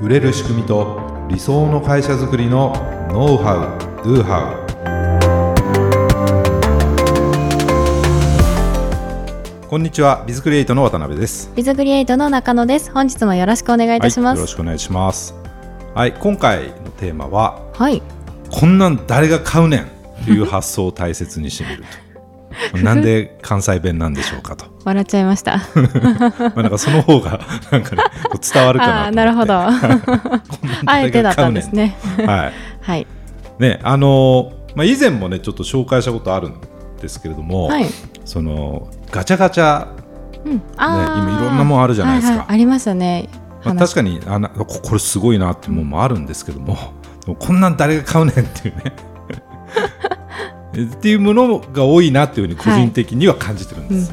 売れる仕組みと理想の会社づくりのノウハウ・ドゥハウ。こんにちはビズクリエイトの渡辺です。ビズクリエイトの中野です。本日もよろしくお願いいたします、はい、よろしくお願いします。はい今回のテーマははい。こんなん誰が買うねんという発想を大切にしてみると なんで関西弁なんでしょうかと。笑っちゃいました。まあなんかその方がなんかね伝わるかなあなるほど。あえてだったんですね。はい、はい、ねあのまあ、以前もねちょっと紹介したことあるんですけれども、はい、そのガチャガチャ、うん、ね、今いろんなもんあるじゃないですか、はいはい、ありましたね、まあ、確かにあなこれすごいなってものもあるんですけども、うん、こんなん誰が買うねんっていうねっていうものが多いなっていうふうに個人的には感じてるんです。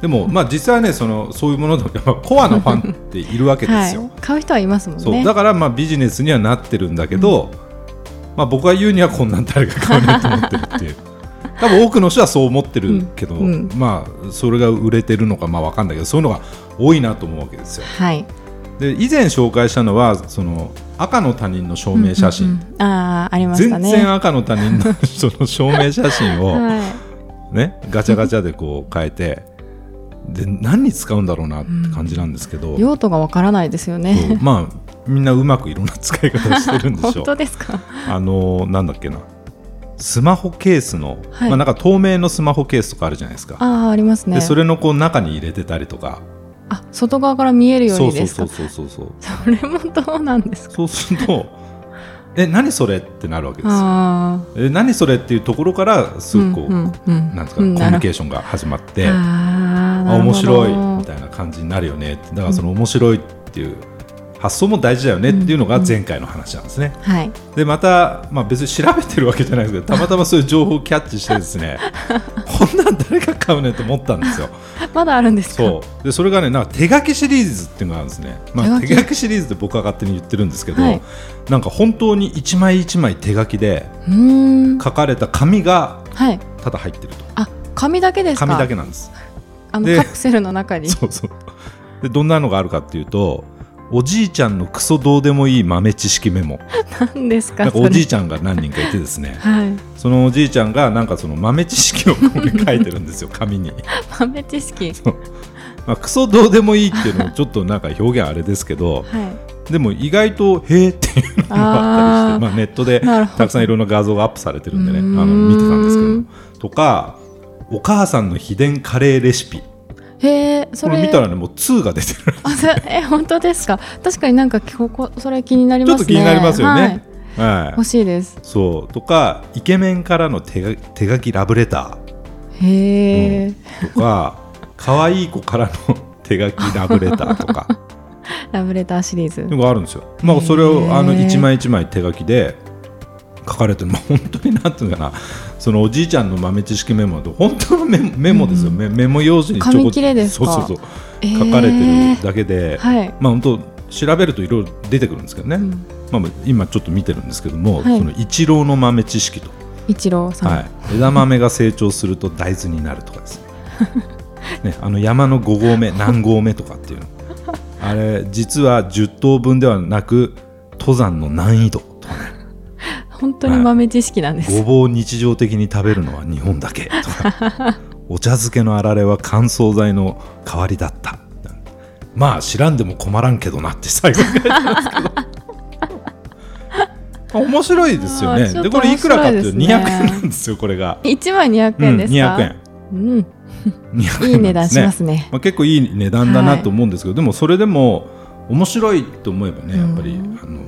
でもまあ実際はねそのそういうもので コアなファンっているわけですよ。はい、買う人はいますもんね。だからまあビジネスにはなってるんだけど、うん、まあ僕が言うにはこんなん誰が買うねんと思ってるっていう。多分多くの人はそう思ってるけど、うんうん、まあそれが売れてるのかまあわかんないけどそういうのが多いなと思うわけですよ。はい。で以前紹介したのはその赤の他人の証明写真、うんうんうん、あありましたね。全然赤の他人の人の証明写真を、ね、ガチャガチャでこう変えてで何に使うんだろうなって感じなんですけど、うん、用途がわからないですよね。まあみんなうまくいろんな使い方してるんでしょう。本当ですか？あのなんだっけな。スマホケースの、はい、まあ、なんか透明のスマホケースとかあるじゃないですか。ああありますね。でそれのこう中に入れてたりとかあ外側から見えるようにですか？そうそうそうそうそれもどうなんですか？そうするとえ何それってなるわけですよ。え何それっていうところからすぐこう、うんうんうん、なんですか、コミュニケーションが始まってあ面白いみたいな感じになるよねだからその面白いっていう、発想も大事だよねっていうのが前回の話なんですね。うんうん、はい、でまた、まあ、別に調べてるわけじゃないですけどたまたまそういう情報をキャッチしてですね こんなん誰が買うねと思ったんですよ。まだあるんですそう。でそれがねなんか手書きシリーズっていうのがあるんですね、まあ、手書き？シリーズって僕は勝手に言ってるんですけど、はい、なんか本当に一枚一枚手書きで書かれた紙がただ入ってると、はい、あ紙だけです紙だけなんです。あのカプセルの中に。そうそう。でどんなのがあるかっていうとおじいちゃんのクソどうでもいい豆知識メモ。何ですかおじいちゃんが何人かいてですね、はい、そのおじいちゃんがなんかその豆知識を書いてるんですよ紙に。豆知識。まあ、クソどうでもいいっていうのもちょっとなんか表現あれですけど、はい、でも意外と「へえ」っていうのがあったりしてまあ、ネットでたくさんいろんな画像がアップされてるんでねあの見てたんですけどとかお母さんの秘伝カレーレシピへえそれ。見たらねもう2が出てる。あえ本当ですか？確かになんかここそれ気になりますね。ちょっと気になりますよね、はい、はい、欲しいです。そう。とかイケメンからの手が手書きラブレター。へえ、うん、とか可愛い子からの手書きラブレターとか。ラブレターシリーズ。があるんですよ。まあそれをあの一枚一枚手書きで書かれてる、まあ、本当になんていうかな。そのおじいちゃんの豆知識メモと本当のメメモですよ、うん、メモ用紙にちょこそうそうそう、えー、書かれてるだけで、はい、まあ本当調べるといろいろ出てくるんですけどね、うん、まあ、今ちょっと見てるんですけども、はい、その一郎の豆知識と。一郎さん、はい、枝豆が成長すると大豆になるとかです。ねねあの山の5合目何合目とかっていうの。あれ実は10等分ではなく登山の難易度本当に豆知識なんです、ごぼうを日常的に食べるのは日本だけ。と かお茶漬けのあられは乾燥剤の代わりだった。まあ知らんでも困らんけどなって最後に書いてますけど。面白いですよね。でこれいくらかっていうと200円なんですよこれが。1枚200円ですか、うん、200円。うん。いい値段しますね、まあ、結構いい値段だなと思うんですけど、はい、でもそれでも面白いと思えばねやっぱり、あの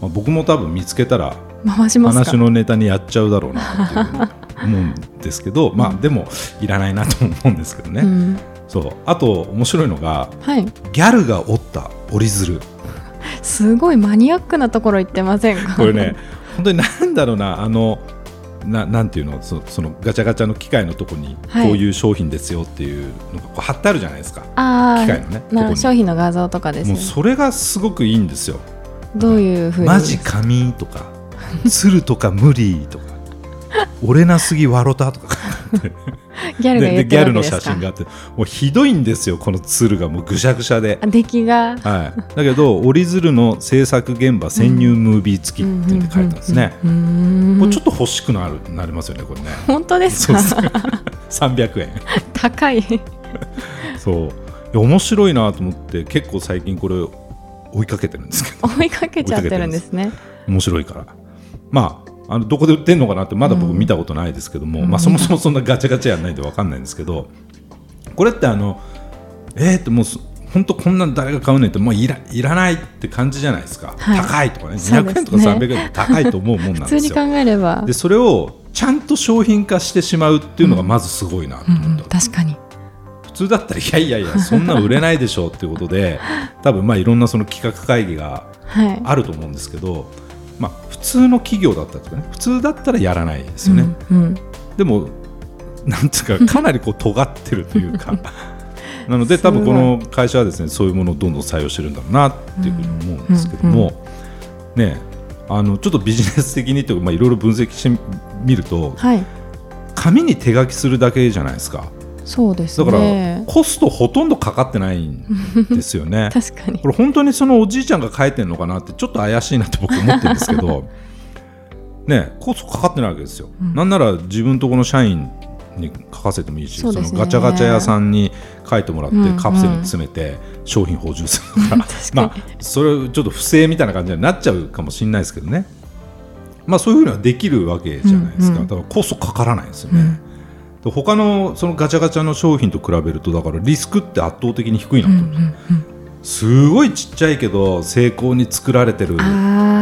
まあ、僕も多分見つけたら話のネタにやっちゃうだろうなって思うんですけど、まあでもいらないなと思うんですけどね、うん、そう。あと面白いのが、はい、ギャルが折った折り鶴。すごいマニアックなところ行ってませんか？これね本当になんだろうなあのななんていうの？そそのガチャガチャの機械のとこにこういう商品ですよっていうのがこう貼ってあるじゃないですか、はい、機械のね商品の画像とかです、ね、もうそれがすごくいいんですよ。どういうふうに？マジ紙とか鶴とか無理とか。折れなすぎわろたとか。ギャルがギャルの写真があって。もうひどいんですよこの鶴がもうぐしゃぐしゃで。出来が、はい、だけど折り鶴の制作現場潜入ムービー付きって書いてあるんですね。もうちょっと欲しくなるなりますよねこれね。本当ですか？300円。高い。そう。面白いなと思って結構最近これ追いかけてるんですけど。追いかけちゃってるんですね。面白いからまああのどこで売ってるのかなってまだ僕見たことないですけども、うん、まあ、そもそもそんなガチャガチャやないんで分かんないんですけどこれってあのえー、ってもう本当こんなん誰が買うねんってもういらいらないって感じじゃないですか、はい、高いとかね200円とか300円高いと思うもんなんですよ。普通に考えれば。でそれをちゃんと商品化してしまうっていうのがまずすごいなと思った、うんうん、確かに。普通だったらいやいやいやそんな売れないでしょうっていうことで 多分まあいろんなその企画会議があると思うんですけど、はい、まあ、普通の企業だったとかね普通だったらやらないですよね。うんうん、でもなんていうかかなりこう尖ってるというか。なので多分この会社はですねそういうものをどんどん採用してるんだろうなっていうふうに思うんですけども、ねあのちょっとビジネス的にというか、まあ、いろいろ分析してみると、はい、紙に手書きするだけじゃないですか。そうです、ね、だからコストほとんどかかってないんですよね。確かに。これ本当にそのおじいちゃんが書いてるのかなってちょっと怪しいなって僕思ってるんですけど ねコストかかってないわけですよ。うん、なんなら自分とこの社員に書かせてもいいしそ、ね,、のガチャガチャ屋さんに書いてもらってカプセルに詰めて商品補充するから、まあそれちょっと不正みたいな感じになっちゃうかもしれないですけどね。まあそういうふうにはできるわけじゃないですか、うんうん、だからコストかからないですよね。うん、他のそのガチャガチャの商品と比べるとだからリスクって圧倒的に低いなとうんうんうんすごいちっちゃいけど成功に作られてるミ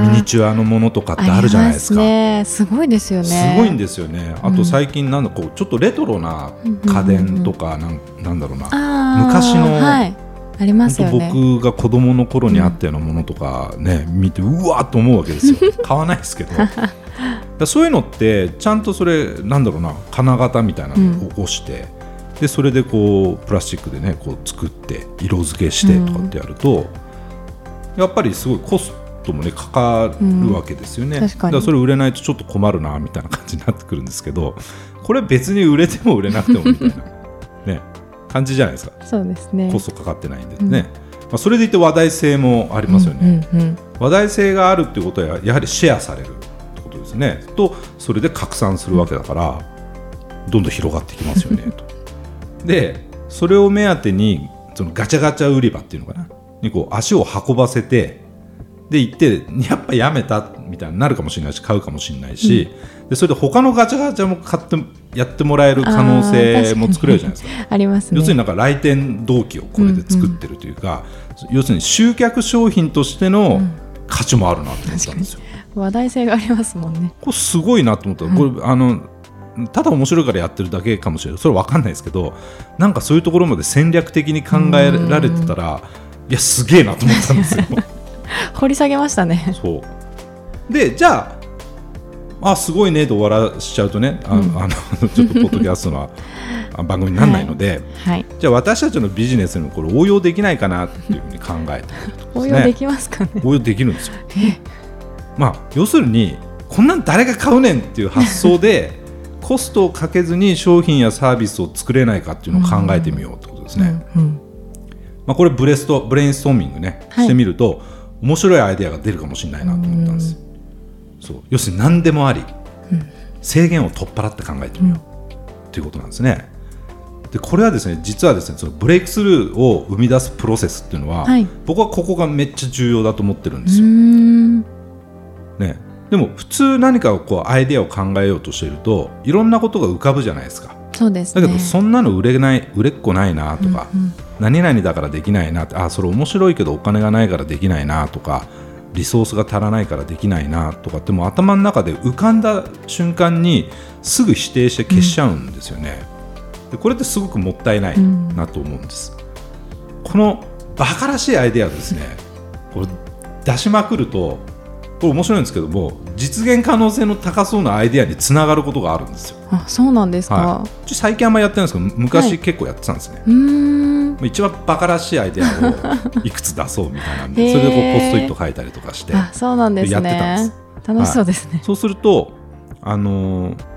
ニチュアのものとかってあるじゃないですか。すね、すごいですよね。すごいんですよね。あと最近なんだこうちょっとレトロな家電とかなんなんだろうな昔の、はい、ありますよね。僕が子供の頃にあったようなものとかね、見てうわーと思うわけですよ。買わないですけど。そういうのってちゃんとそれなんだろうな金型みたいなのを起こして。うんでそれでこうプラスチックでねこう作って色付けしてとかってやると、うん、やっぱりすごいコストもねかかるわけですよね、うん、だからそれ売れないとちょっと困るなみたいな感じになってくるんですけどこれ別に売れても売れなくてもみたいな ね感じじゃないですか。そうですね。コストかかってないんでね、うん、まあ、それでいて話題性もありますよね、話題性があるっていうことはやはりシェアされるですね。とそれで拡散するわけだから、どんどん広がっていきますよねと。でそれを目当てにそのガチャガチャ売り場っていうのかな？にこう足を運ばせてで行ってやっぱやめたみたいになるかもしれないし買うかもしれないし、うん、でそれで他のガチャガチャも買ってやってもらえる可能性も作れるじゃないですか。あります、ね、要するになんか来店動機をこれで作ってるというか、うん。うん、要するに集客商品としての価値もあるなと思ったんですよ。話題性がありますもんね。これすごいなと思った、これあのただ面白いからやってるだけかもしれない。それは分かんないですけどなんかそういうところまで戦略的に考えられてたらいやすげえなと思ったんですよ。掘り下げましたね。そう。でじゃああすごいねと終わらしちゃうとねあ、うん、あのちょっとポッドキャストの 番組にならないので、はい。はい、じゃあ私たちのビジネスにもこれ応用できないかなっていうふうに考えて、ね、応用できますかね。応用できるんですよまあ要するにこんなん誰が買うねんっていう発想で コストをかけずに商品やサービスを作れないかっていうのを考えてみようってことですね。うんうん、まあ、これブレストブレインストーミングね、はい、してみると面白いアイデアが出るかもしれないなと思ったんです。そう要するに何でもあり、うん、制限を取っ払って考えてみようっていうことなんですね。でこれはですね実はですねそのブレイクスルーを生み出すプロセスっていうのは、はい、僕はここがめっちゃ重要だと思ってるんですよ。ね、でも普通何かをこうアイデアを考えようとしているといろんなことが浮かぶじゃないですか。そうです、ね、だけどそんなの売れない売れっ子ないなとか、うんうん、何々だからできないなってあそれ面白いけどお金がないからできないなとかリソースが足らないからできないなとかっても頭の中で浮かんだ瞬間にすぐ否定して消しちゃうんですよね。うん、でこれってすごくもったいないなと思うんです。うん、このバカらしいアイデアですねこれ出しまくるとこれ面白いんですけども実現可能性の高そうなアイデアにつながることがあるんですよ。あそうなんですか、はい、最近あんまりやってないんですけど昔結構やってたんですね。はい、一番バカらしいアイデアを いくつ出そうみたいなんでそれでこうポストイット書いたりとかして。あそうなんです、ね、やってたんです。楽しそうですね、はい、そうするとあのー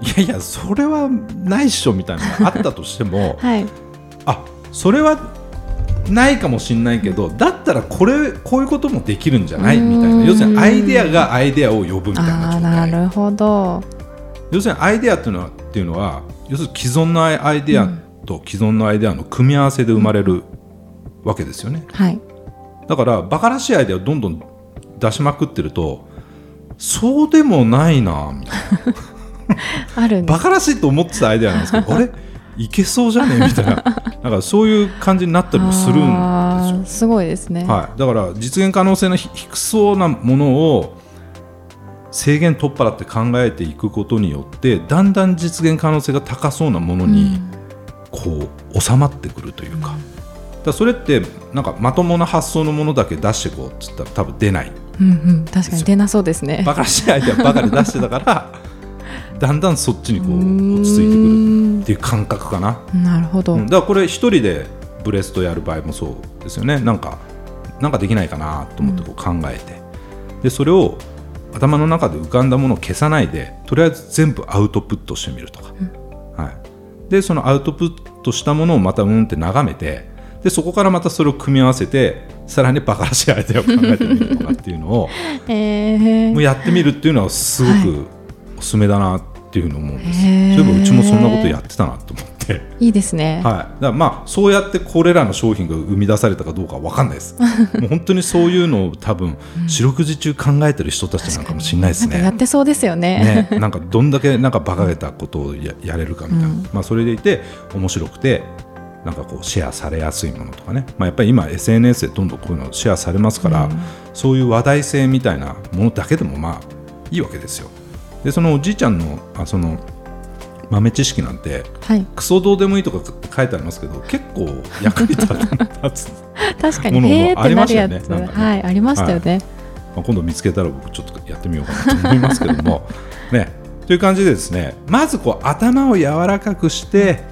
いやいやそれはないっしょみたいなのがあったとしても、はい、あそれはないかもしれないけどだったらこれこういうこともできるんじゃない？みたいな。要するにアイデアがアイデアを呼ぶみたいな状態。なるほど。要するにアイデアっていうのはっていうのは要するに既存のアイデアと既存のアイデアの組み合わせで生まれるわけですよね、はい、だからバカらしいアイデアをどんどん出しまくってるとそうでもないなみたいな。あるバカらしいと思ってたアイデアなんですけど あれ？いけそうじゃね？みたいな。なんかそういう感じになったりもするんですよ。すごいですね、はい、だから実現可能性の低そうなものを制限取っ払って考えていくことによってだんだん実現可能性が高そうなものにこう収まってくるというか,、だそれってなんかまともな発想のものだけ出していこうっつったら多分出ない、うんうん、確かに出なそうですね。バカらしいアイデアばかり出してたからだんだんそっちにこう落ち着いてくるっていう感覚かな。なるほど、うん、だからこれ一人でブレストやる場合もそうですよね。なんかなんかできないかなと思ってこう考えて、うん、でそれを頭の中で浮かんだものを消さないでとりあえず全部アウトプットしてみるとか、うん、はい、でそのアウトプットしたものをまたうんって眺めてでそこからまたそれを組み合わせてさらにバカらしいアイデアを考えてみるとかっていうのを、えー、もうやってみるっていうのはすごくおすすめだなっていうふうに思うんです、そういえばうちもそんなことやってたなと思って。いいですね、はい、だまあそうやってこれらの商品が生み出されたかどうかわ分かんないです。もう本当にそういうのを多分四六時中考えてる人たちなのかもしれないですね。やってそうですよね。ね。なんかどんだけなんか馬鹿げたことをややれるかみたいな、うん、まあ、それでいて面白くてなんかこうシェアされやすいものとかね、まあ、やっぱり今 SNS でどんどんこういうのシェアされますから、うん、そういう話題性みたいなものだけでもまあいいわけですよ。でそのおじいちゃんのあその豆知識なんて、はい、クソどうでもいいとか書いてありますけど結構役に立つ 確かに。ものもありましたよね。ね。はいありましたよね。はい、まあ、今度見つけたら僕ちょっとやってみようかなと思いますけども。ね。という感じでですねまずこう頭を柔らかくして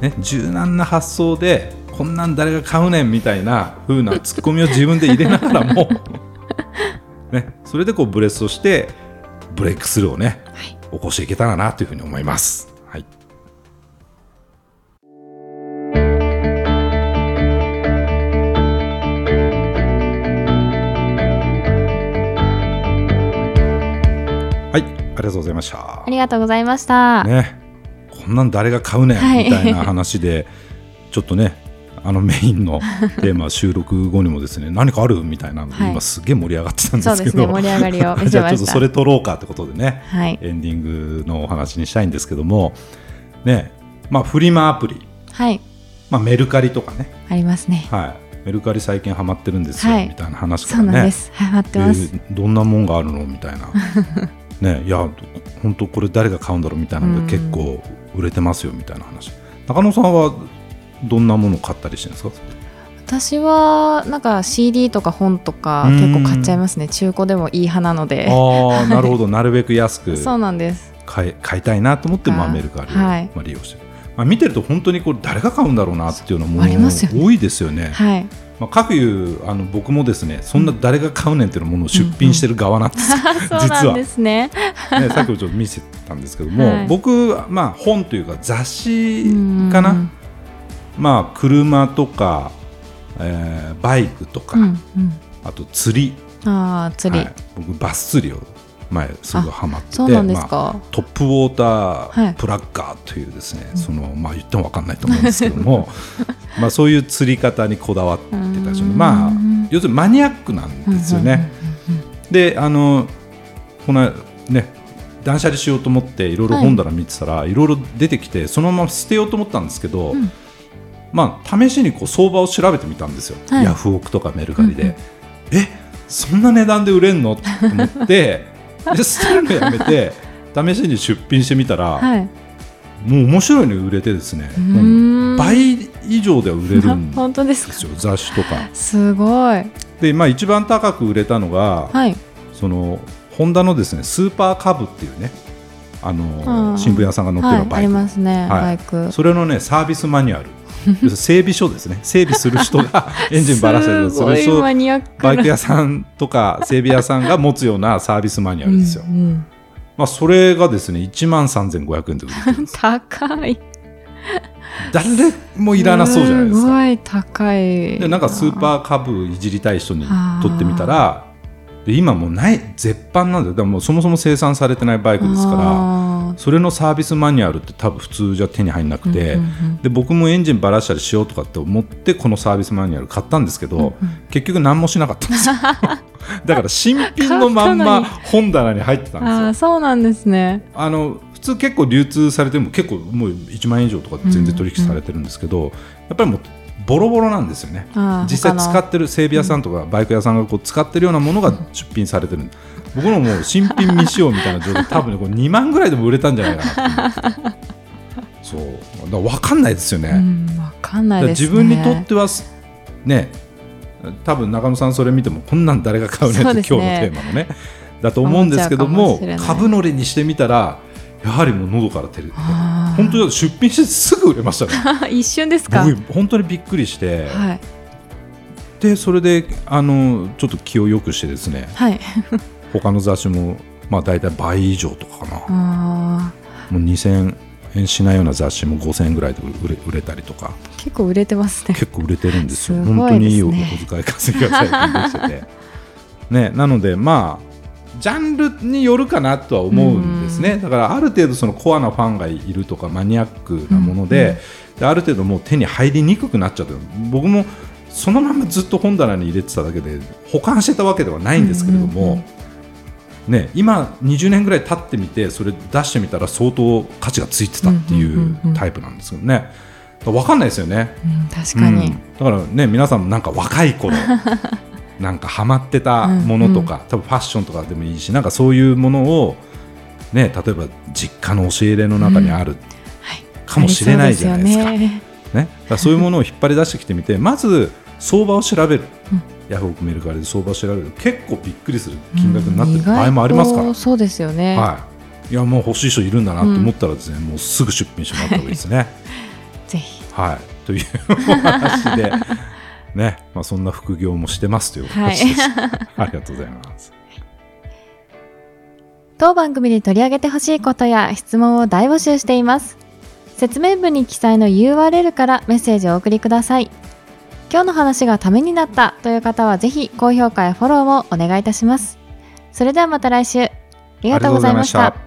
ね、柔軟な発想でこんなん誰が買うねんみたいな風なツッコミを自分で入れながらも。ね、それでこうブレストしてブレイクスルーをね、はい、起こしていけたらなというふうに思います。はい、はい、ありがとうございました。ありがとうございました。ね、こんなん誰が買うねんみたいな話で、ちょっとねあのメインのテーマ収録後にもですね 何かあるみたいなの、はい、今すげえ盛り上がってたんですけど、ね、盛り上がりを じゃあちょっとそれ取ろうかってことでね、はい、エンディングのお話にしたいんですけどもねまあフリマアプリ、はい。まあ、メルカリとかね。ありますね。はい。メルカリ最近ハマってるんですよ、はい、みたいな話からね。そうなんです。ハマってます、えー、どんなもんがあるのみたいな。ねいや本当これ誰が買うんだろうみたいなのが結構売れてますよみたいな話。中野さんはどんなものを買ったりしてるんですか？私はなんか CD とか本とか結構買っちゃいますね。中古でもいい派なので。ああなるほど。なるべく安く そうなんです。買い買いたいなと思ってまあメルカリを、はい、まあ、利用してまあ、見てると本当にこれ誰が買うんだろうなっていうのも多いですよね。はい、まあ、各いうあの僕もですねそんな誰が買うねんっていうものを出品してる側なんです、うん。うん、実はですね。ねさっきもちょっと見せたんですけども、はい、僕、まあ、本というか雑誌かな、まあ、車とか、えー、バイクとか、うんうん、あと釣り。あ釣り、はい、僕バス釣りを前すぐハマっててまあ、トップウォータープラッガーというですね、はい、そのまあ、言っても分かんないと思うんですけども まあそういう釣り方にこだわってたりまあ要するにマニアックなんですよね。であのこのね断捨離しようと思っていろいろ本棚見てたら、はい、ろいろ出てきてそのまま捨てようと思ったんですけど、うん、まあ試しにこう相場を調べてみたんですよ、はい、ヤフオクとかメルカリで。うんうん、え？そんな値段で売れんの？と思って。で捨てるのやめて試しに出品してみたら、はい、もう面白いの売れてですね。倍以上では売れるんですよ。雑誌とか。すごい。で、まあ、一番高く売れたのが、はい、そのホンダのですねスーパーカブっていうねあの新聞屋さんが乗ってるバイク、はい、ありますね、はい、バイク。それのねサービスマニュアル整備書ですね。整備する人が エンジンばらせるする人。バイク屋さんとか整備屋さんが持つようなサービスマニュアルですよ。うんうん、まあ、それがですね1万3500円で売れてるんです高い。誰もいらなそうじゃないですか。すごい高い。でなんかスーパー株いじりたい人に取ってみたらで今もうない絶版なんでだからもうそもそも生産されてないバイクですからそれのサービスマニュアルって多分普通じゃ手に入んなくて、で僕もエンジンばらしたりしようとかって思ってこのサービスマニュアル買ったんですけど、うんうん、結局何もしなかったんですよ。だから新品のまんま本棚に入ってたんですよ。あそうなんですね。あの普通結構流通されても結構もう1万円以上とか全然取引されてるんですけど、やっぱりもうボロボロなんですよね。実際使ってる整備屋さんとかバイク屋さんがこう使ってるようなものが出品されてる。僕のもう新品未使用みたいな状態 多分ねこれ2万ぐらいでも売れたんじゃないかなそう。だ分かんないですよね、うん、分かんない、ね、自分にとってはね多分中野さんそれ見てもこんなん誰が買うねって、ね、今日のテーマのね。だと思うんですけども株乗りにしてみたらやはりもう喉から照れて本当に出品してすぐ売れましたね 一瞬ですか。僕本当にびっくりして、はい、でそれであのちょっと気をよくしてですね、はい、他の雑誌もまあ大体倍以上とかかな。もう2000円しないような雑誌も5000円ぐらいで売れ売れたりとか。結構売れてますね。結構売れてるんですよ、ね、本当にいいお小遣い稼ぎが最近できてて。ねなのでまあジャンルによるかなとは思うんですね、だからある程度そのコアなファンがいるとかマニアックなものでで、ある程度もう手に入りにくくなっちゃって僕もそのままずっと本棚に入れてただけで保管してたわけではないんですけれども、ね、今20年ぐらい経ってみてそれ出してみたら相当価値がついてたっていうタイプなんですけどね。分かんないですよね、うん、確かに、うん、だからね皆さんもなんか若い頃 なんかハマってたものとか、うん。うん、多分ファッションとかでもいいしなんかそういうものを、ね、例えば実家の押し入れの中にある、かもしれないじゃないですか。ね、ね、だそういうものを引っ張り出してきてみて まず相場を調べる、うん、ヤフオクメルカリで相場を調べる。結構びっくりする金額になってる場合もありますから、うん、そうですよね、はい、いやもう欲しい人いるんだなと思ったらですね、うん、もうすぐ出品してもらった方がいいですね。ぜひ、はい、というお話でね、まあ、そんな副業もしてますという話です。はい、ありがとうございます。当番組で取り上げてほしいことや質問を大募集しています。説明文に記載の URL からメッセージをお送りください。今日の話がためになったという方はぜひ高評価やフォローをお願いいたします。それではまた来週。ありがとうございました。